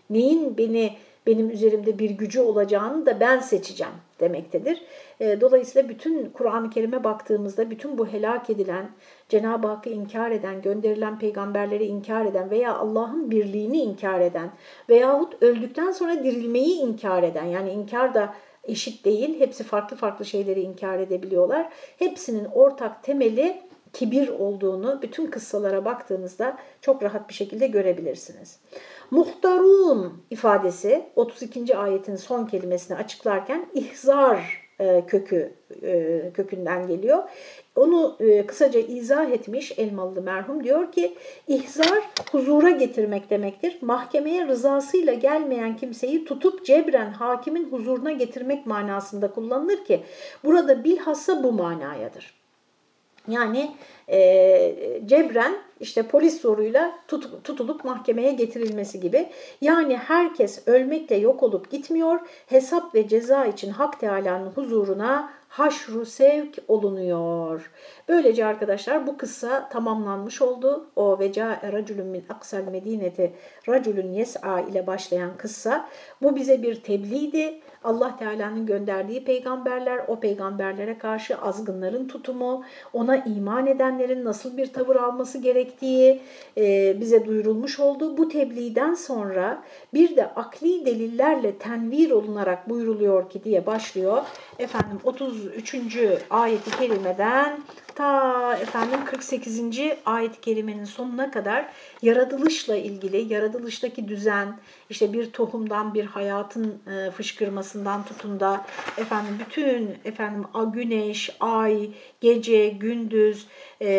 Neyin beni benim üzerimde bir gücü olacağını da ben seçeceğim demektedir. E, dolayısıyla bütün Kur'an-ı Kerim'e baktığımızda bütün bu helak edilen, Cenab-ı Hakk'ı inkar eden, gönderilen peygamberleri inkar eden veya Allah'ın birliğini inkar eden veyahut öldükten sonra dirilmeyi inkar eden yani inkar da eşit değil. Hepsi farklı farklı şeyleri inkar edebiliyorlar. Hepsinin ortak temeli kibir olduğunu bütün kıssalara baktığınızda çok rahat bir şekilde görebilirsiniz. Muhtarun ifadesi 32. ayetin son kelimesini açıklarken ihzar e, kökü e, kökünden geliyor. Onu e, kısaca izah etmiş Elmalı merhum diyor ki ihzar huzura getirmek demektir. Mahkemeye rızasıyla gelmeyen kimseyi tutup cebren hakimin huzuruna getirmek manasında kullanılır ki burada bilhassa bu manayadır. Yani e, cebren işte polis zoruyla tut, tutulup mahkemeye getirilmesi gibi. Yani herkes ölmekle yok olup gitmiyor, hesap ve ceza için Hak Teala'nın huzuruna haşru sevk olunuyor. Böylece arkadaşlar bu kıssa tamamlanmış oldu. O veca raculun min aksal medineti raculun yes'a ile başlayan kıssa. Bu bize bir tebliğdi. Allah Teala'nın gönderdiği peygamberler, o peygamberlere karşı azgınların tutumu, ona iman edenlerin nasıl bir tavır alması gerektiği e, bize duyurulmuş oldu. Bu tebliğden sonra bir de akli delillerle tenvir olunarak buyuruluyor ki diye başlıyor. Efendim 33. ayeti kerimeden ta efendim 48. ayet-i kerimenin sonuna kadar yaratılışla ilgili, yaratılıştaki düzen, işte bir tohumdan bir hayatın e, fışkırmasından tutun da efendim bütün efendim güneş, ay, gece, gündüz, e,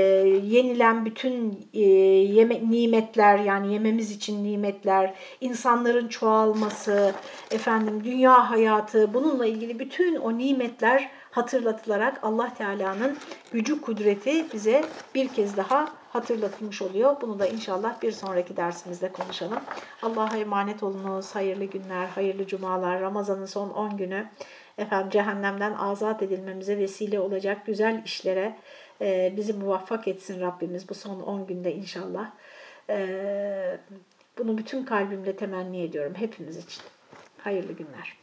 yenilen bütün e, yeme, nimetler yani yememiz için nimetler, insanların çoğalması, efendim dünya hayatı bununla ilgili bütün o nimetler hatırlatılarak Allah Teala'nın gücü kudreti bize bir kez daha hatırlatılmış oluyor. Bunu da inşallah bir sonraki dersimizde konuşalım. Allah'a emanet olunuz. Hayırlı günler, hayırlı cumalar. Ramazan'ın son 10 günü efendim cehennemden azat edilmemize vesile olacak güzel işlere e, bizi muvaffak etsin Rabbimiz bu son 10 günde inşallah. E, bunu bütün kalbimle temenni ediyorum hepimiz için. Hayırlı günler.